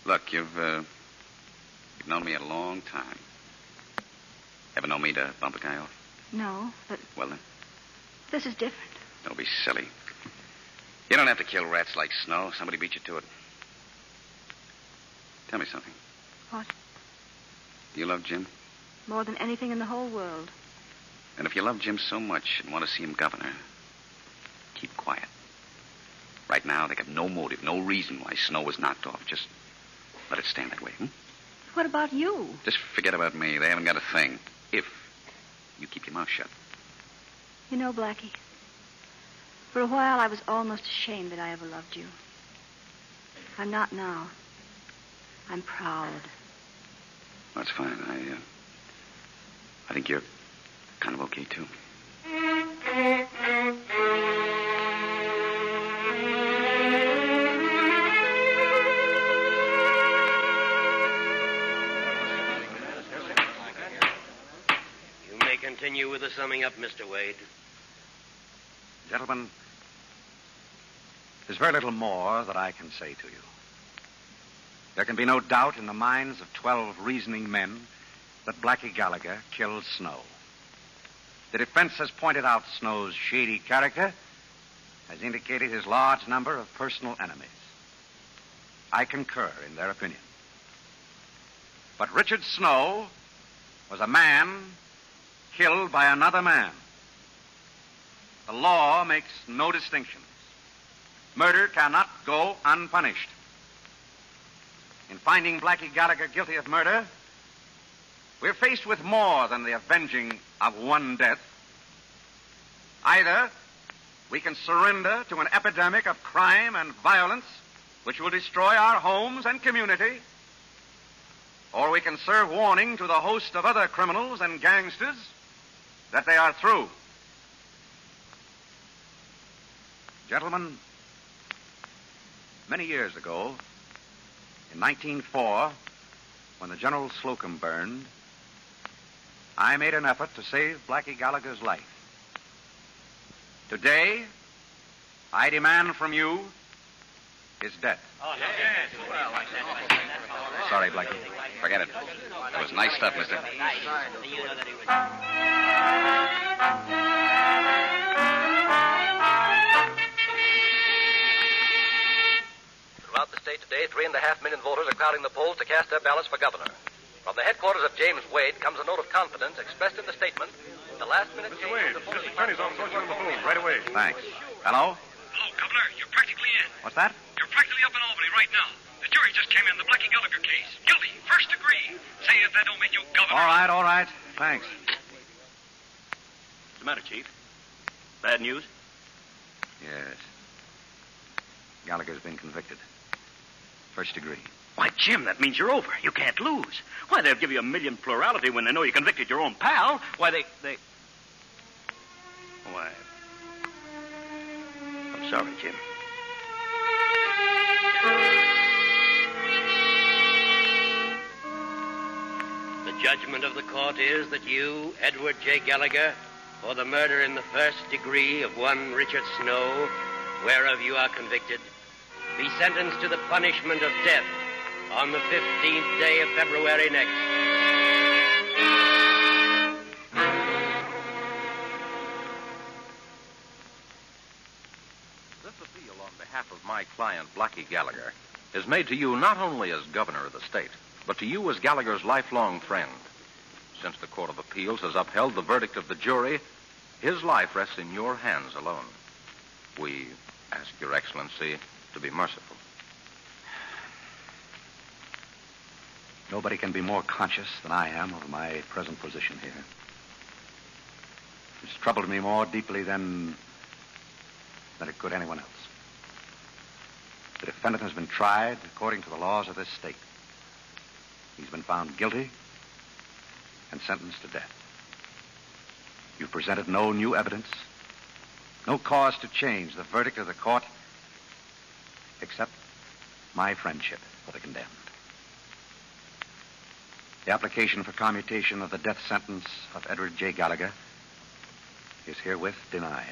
Look, you've, uh, you've known me a long time. Ever known me to bump a guy off? No, but Well, then, this is different. don't be silly. You don't have to kill rats like Snow. Somebody beat you to it. Tell me something. What? Do you love Jim? More than anything in the whole world. And if you love Jim so much and want to see him governor, keep quiet. Right now, they have no motive, no reason why Snow was knocked off. Just let it stand that way. Hmm? What about you? Just forget about me. They haven't got a thing. If you keep your mouth shut. You know, Blackie, for a while I was almost ashamed that I ever loved you. I'm not now. I'm proud. That's fine. I, uh, I think you're kind of okay, too. Continue with the summing up, Mr. Wade. Gentlemen, there's very little more that I can say to you. There can be no doubt in the minds of 12 reasoning men that Blackie Gallagher killed Snow. The defense has pointed out Snow's shady character, has indicated his large number of personal enemies. I concur in their opinion. But Richard Snow was a man killed by another man. The law makes no distinctions. Murder cannot go unpunished. In finding Blackie Gallagher guilty of murder, we're faced with more than the avenging of one death. Either we can surrender to an epidemic of crime and violence which will destroy our homes and community, or we can serve warning to the host of other criminals and gangsters that they are through. Gentlemen, many years ago, in 1904, when the General Slocum burned, I made an effort to save Blackie Gallagher's life. Today, I demand from you his death. Oh, Sorry, Blackie. Forget it. That was nice stuff, mister. Throughout the state today, three and a half million voters are crowding the polls to cast their ballots for governor. From the headquarters of James Wade comes a note of confidence expressed in the statement. The last minute Mr. Wade, District Attorney's office wants you on the phone right away. Thanks. Hello? Hello, Governor. You're practically in. What's that? You're practically up in Albany right now. The jury just came in the Blackie Gallagher case. Guilty, first degree. Say if that don't make you governor. All right, all right. Thanks. What's the matter, Chief? Bad news? Yes. Gallagher's been convicted. First degree. Why, Jim, that means you're over. You can't lose. Why, they'll give you a million plurality when they know you convicted your own pal. Why, they. they. Why. I'm sorry, Jim. Judgment of the court is that you, Edward J. Gallagher, for the murder in the first degree of one Richard Snow, whereof you are convicted, be sentenced to the punishment of death on the 15th day of February next. This appeal on behalf of my client, Blackie Gallagher, is made to you not only as governor of the state, but to you as Gallagher's lifelong friend. Since the Court of Appeals has upheld the verdict of the jury, his life rests in your hands alone. We ask Your Excellency to be merciful. Nobody can be more conscious than I am of my present position here. It's troubled me more deeply than than it could anyone else. The defendant has been tried according to the laws of this state. He's been found guilty and sentenced to death. You've presented no new evidence, no cause to change the verdict of the court, except my friendship for the condemned. The application for commutation of the death sentence of Edward J. Gallagher is herewith denied.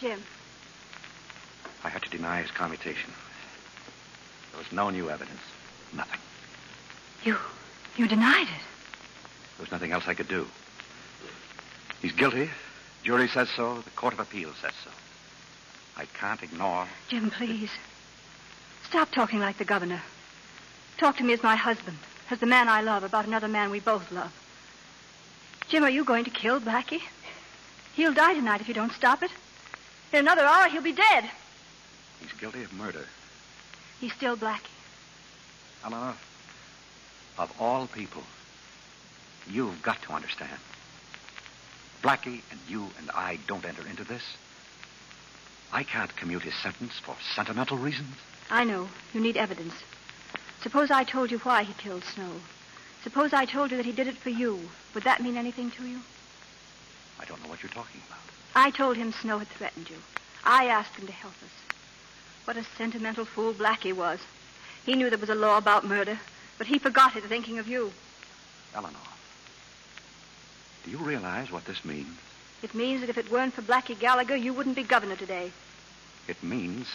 Jim, I had to deny his commutation. There was no new evidence. Nothing. you you denied it. There was nothing else I could do. He's guilty. Jury says so. The Court of Appeals says so. I can't ignore. Jim, please. Stop talking like the governor. Talk to me as my husband, as the man I love, about another man we both love. Jim, are you going to kill Blackie? He'll die tonight if you don't stop it. In another hour, he'll be dead. He's guilty of murder. He's still Blackie. Eleanor, of all people, you've got to understand. Blackie and you and I don't enter into this. I can't commute his sentence for sentimental reasons. I know. You need evidence. Suppose I told you why he killed Snow. Suppose I told you that he did it for you. Would that mean anything to you? I don't know what you're talking about. I told him Snow had threatened you. I asked him to help us. What a sentimental fool Blackie was. He knew there was a law about murder, but he forgot it thinking of you. Eleanor, do you realize what this means? It means that if it weren't for Blackie Gallagher, you wouldn't be governor today. It means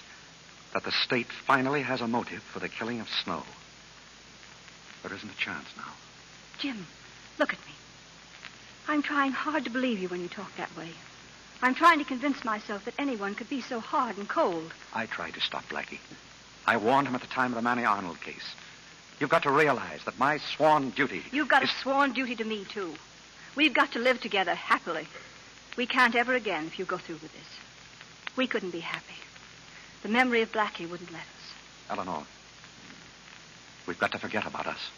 that the state finally has a motive for the killing of Snow. There isn't a chance now. Jim, look at me. I'm trying hard to believe you when you talk that way. I'm trying to convince myself that anyone could be so hard and cold. I tried to stop Blackie. I warned him at the time of the Manny Arnold case. You've got to realize that my sworn duty. You've got a sworn duty to me, too. We've got to live together happily. We can't ever again if you go through with this. We couldn't be happy. The memory of Blackie wouldn't let us. Eleanor, we've got to forget about us.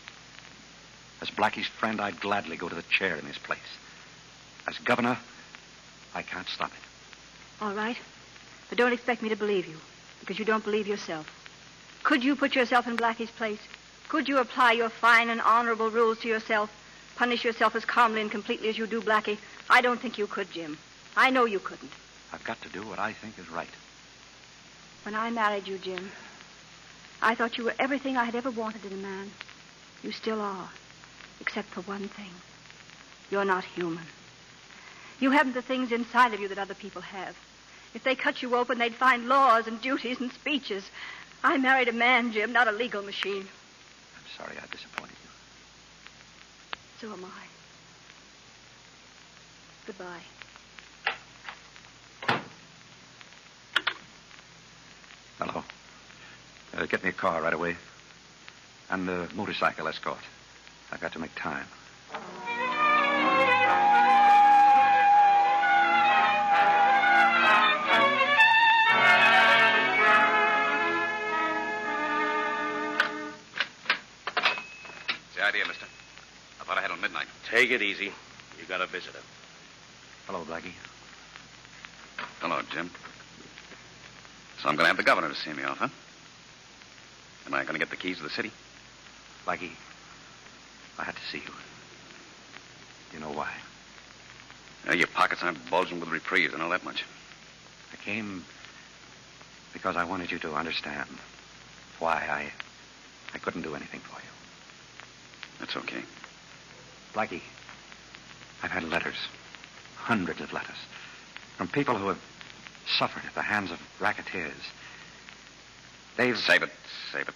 As Blackie's friend, I'd gladly go to the chair in his place. As governor, I can't stop it. All right. But don't expect me to believe you, because you don't believe yourself. Could you put yourself in Blackie's place? Could you apply your fine and honorable rules to yourself? Punish yourself as calmly and completely as you do Blackie? I don't think you could, Jim. I know you couldn't. I've got to do what I think is right. When I married you, Jim, I thought you were everything I had ever wanted in a man. You still are, except for one thing. You're not human. You haven't the things inside of you that other people have. If they cut you open, they'd find laws and duties and speeches. I married a man, Jim, not a legal machine. I'm sorry I disappointed you. So am I. Goodbye. Hello. Uh, get me a car right away. And a motorcycle escort. I've got to make time. Take it easy. You got a visitor. Hello, Blackie. Hello, Jim. So I'm going to have the governor to see me off, huh? Am I going to get the keys to the city? Blackie, I had to see you. You know why? You know, your pockets aren't bulging with reprieves. I know that much. I came because I wanted you to understand. why I I couldn't do anything for you. That's okay. Blackie, I've had letters, hundreds of letters, from people who have suffered at the hands of racketeers. They've. Save it, save it.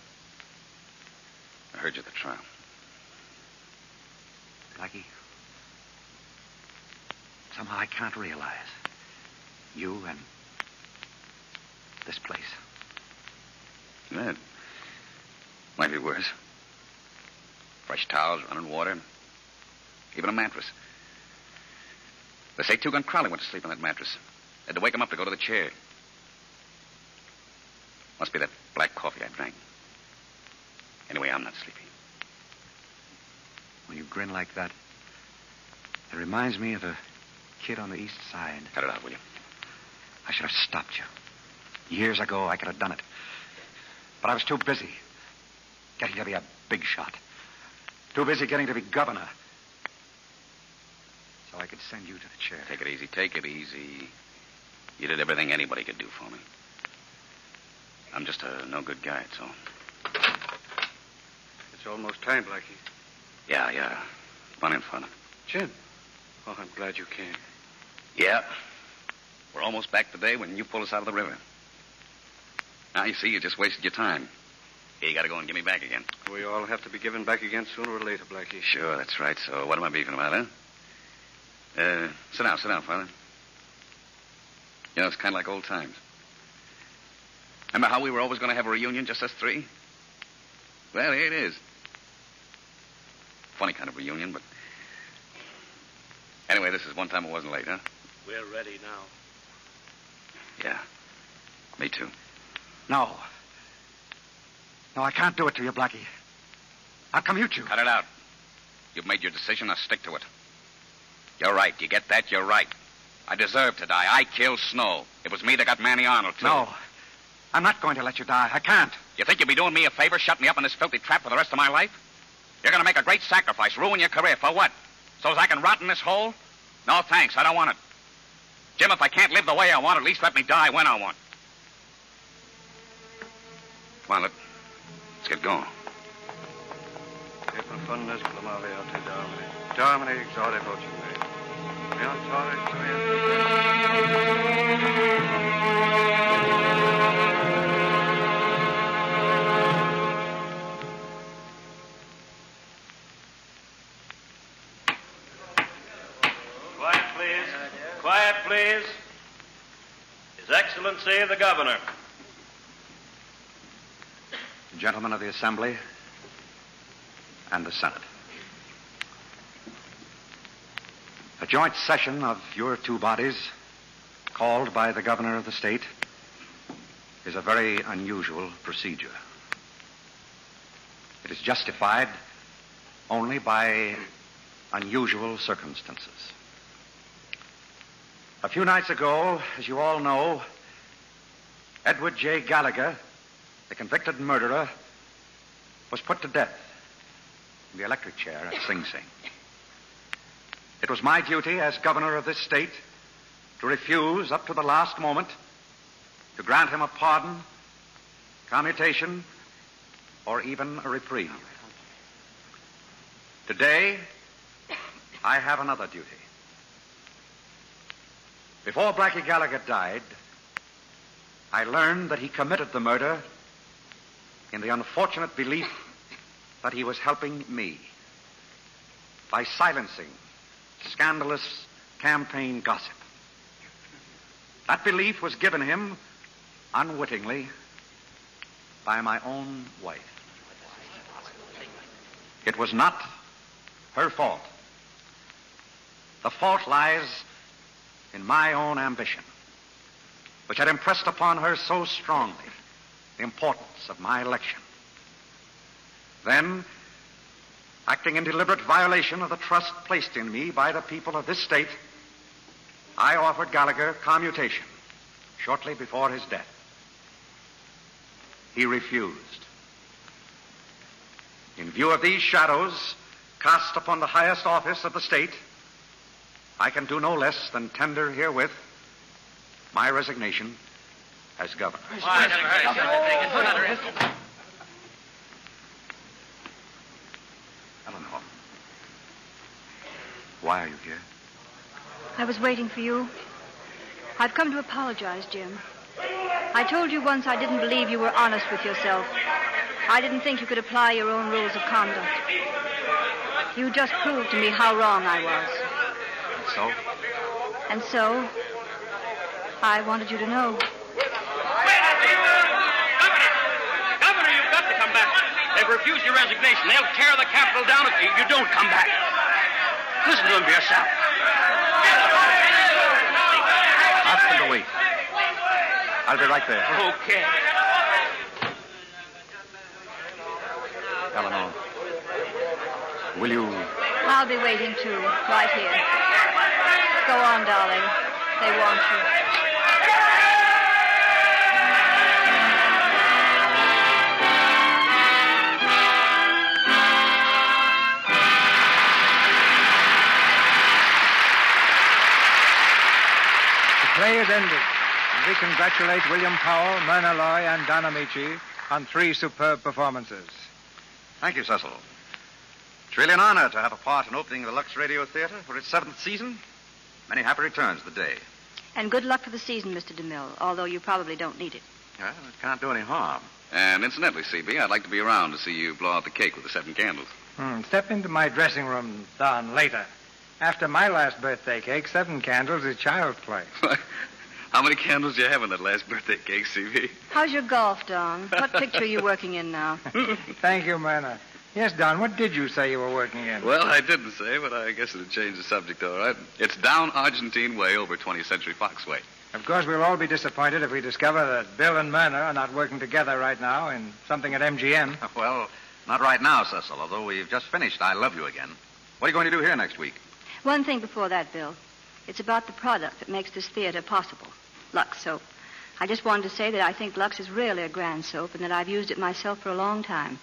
I heard you at the trial. Blackie, somehow I can't realize you and this place. That might be worse. Fresh towels, running water, even a mattress. They say Two-Gun Crowley went to sleep on that mattress. Had to wake him up to go to the chair. Must be that black coffee I drank. Anyway, I'm not sleepy. When you grin like that, it reminds me of a kid on the east side. Cut it out, will you? I should have stopped you. Years ago, I could have done it. But I was too busy getting to be a big shot. Too busy getting to be governor. So I could send you to the chair. Take it easy, take it easy. You did everything anybody could do for me. I'm just a no good guy, that's all. It's almost time, Blackie. Yeah, yeah. Come on in, Father. Jim. Oh, I'm glad you came. Yeah. We're almost back today when you pull us out of the river. Now, you see, you just wasted your time. Here, you gotta go and get me back again. We all have to be given back again sooner or later, Blackie. Sure, that's right. So, what am I beefing about, huh? Uh, sit down, sit down, Father. You know, it's kind of like old times. Remember how we were always going to have a reunion, just us three? Well, here it is. Funny kind of reunion, but. Anyway, this is one time it wasn't late, huh? We're ready now. Yeah. Me too. No. No, I can't do it to you, Blackie. I'll commute you. Cut it out. You've made your decision. Now stick to it. You're right. You get that? You're right. I deserve to die. I killed Snow. It was me that got Manny Arnold, too. No. I'm not going to let you die. I can't. You think you'll be doing me a favor, shutting me up in this filthy trap for the rest of my life? You're going to make a great sacrifice, ruin your career. For what? So as I can rot in this hole? No, thanks. I don't want it. Jim, if I can't live the way I want, at least let me die when I want. Come on, let, let's get going. E profundis clamavi Quiet, please. Quiet, please. His Excellency the Governor. Gentlemen of the Assembly and the Senate. A joint session of your two bodies, called by the governor of the state, is a very unusual procedure. It is justified only by unusual circumstances. A few nights ago, as you all know, Edward J. Gallagher, the convicted murderer, was put to death in the electric chair at Sing Sing. It was my duty as governor of this state to refuse up to the last moment to grant him a pardon, commutation, or even a reprieve. Today, I have another duty. Before Blackie Gallagher died, I learned that he committed the murder in the unfortunate belief that he was helping me by silencing scandalous campaign gossip. That belief was given him unwittingly by my own wife. It was not her fault. The fault lies in my own ambition, which had impressed upon her so strongly the importance of my election. Then, acting in deliberate violation of the trust placed in me by the people of this state, I offered Gallagher commutation shortly before his death. He refused. In view of these shadows cast upon the highest office of the state, I can do no less than tender herewith my resignation as governor. Why are you here? I was waiting for you. I've come to apologize, Jim. I told you once I didn't believe you were honest with yourself. I didn't think you could apply your own rules of conduct. You just proved to me how wrong I was. And so? And so, I wanted you to know. Governor, Governor, you've got to come back. They've refused your resignation. They'll tear the Capitol down if you don't come back. Listen to them for yourself. Ask them to wait. I'll be right there. Okay. Eleanor, will you... I'll be waiting too, right here. Go on, darling. They want you. The play is ended, and we congratulate William Powell, Myrna Loy, and Don Ameche on three superb performances. Thank you, Cecil. It's really an honor to have a part in opening the Lux Radio Theater for its seventh season. Many happy returns of the day. And good luck for the season, Mr. DeMille, although you probably don't need it. Well, it can't do any harm. And incidentally, CB, I'd like to be around to see you blow out the cake with the seven candles. Hmm, step into my dressing room, Don, later. After my last birthday cake, seven candles is child's play. How many candles do you have in that last birthday cake, C.B.? How's your golf, Don? What picture are you working in now? Thank you, Myrna. Yes, Don, what did you say you were working in? Well, I didn't say, but I guess it'd change the subject, all right. It's down Argentine way over 20th Century Fox way. Of course, we'll all be disappointed if we discover that Bill and Myrna are not working together right now in something at MGM. Well, not right now, Cecil, although we've just finished I Love You Again. What are you going to do here next week? One thing before that, Bill. It's about the product that makes this theater possible Lux soap. I just wanted to say that I think Lux is really a grand soap and that I've used it myself for a long time.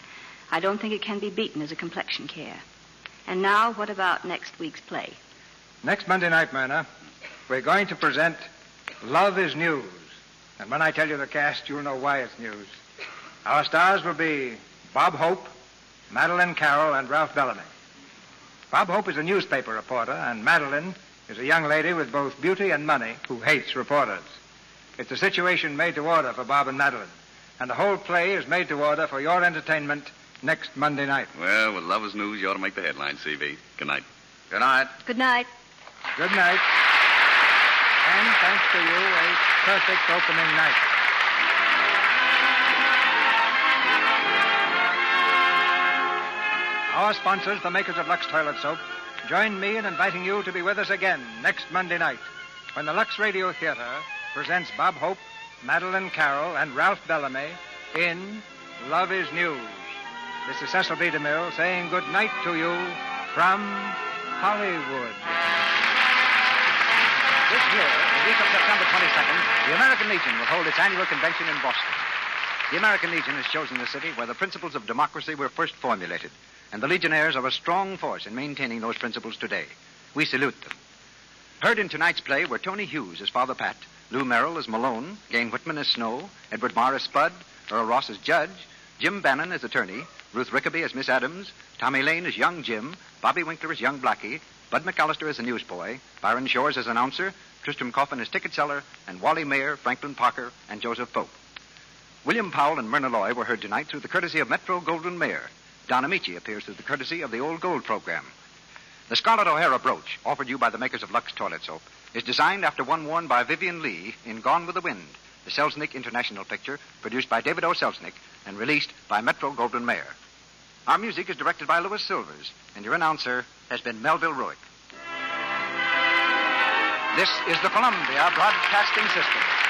I don't think it can be beaten as a complexion care. And now, what about next week's play? Next Monday night, Myrna, we're going to present Love is News. And when I tell you the cast, you'll know why it's news. Our stars will be Bob Hope, Madeleine Carroll, and Ralph Bellamy. Bob Hope is a newspaper reporter, and Madeleine is a young lady with both beauty and money who hates reporters. It's a situation made to order for Bob and Madeleine. And the whole play is made to order for your entertainment next Monday night. Well, with Lover's News, you ought to make the headline, C.B. Good night. Good night. Good night. Good night. And thanks to you, a perfect opening night. Our sponsors, the makers of Lux Toilet Soap, join me in inviting you to be with us again next Monday night when the Lux Radio Theater presents Bob Hope, Madeleine Carroll, and Ralph Bellamy in Love is News. This is Cecil B. DeMille saying good night to you from Hollywood. This year, the week of September 22nd, the American Legion will hold its annual convention in Boston. The American Legion has chosen the city where the principles of democracy were first formulated, and the Legionnaires are a strong force in maintaining those principles today. We salute them. Heard in tonight's play were Tony Hughes as Father Pat, Lou Merrill as Malone, Gayne Whitman as Snow, Edward Marr as Spud, Earl Ross as Judge, Jim Bannon as Attorney, Ruth Rickaby as Miss Adams, Tommy Lane as Young Jim, Bobby Winkler as Young Blackie, Bud McAllister as a newsboy, Byron Shores as announcer, Tristram Coffin as ticket seller, and Wally Mayer, Franklin Parker, and Joseph Pope. William Powell and Myrna Loy were heard tonight through the courtesy of Metro Goldwyn Mayer. Don Ameche appears through the courtesy of the Old Gold program. The Scarlett O'Hara brooch, offered you by the makers of Lux Toilet Soap, is designed after one worn by Vivien Leigh in Gone with the Wind, the Selznick International picture, produced by David O. Selznick and released by Metro Goldwyn Mayer. Our music is directed by Louis Silvers, and your announcer has been Melville Ruick. This is the Columbia Broadcasting System.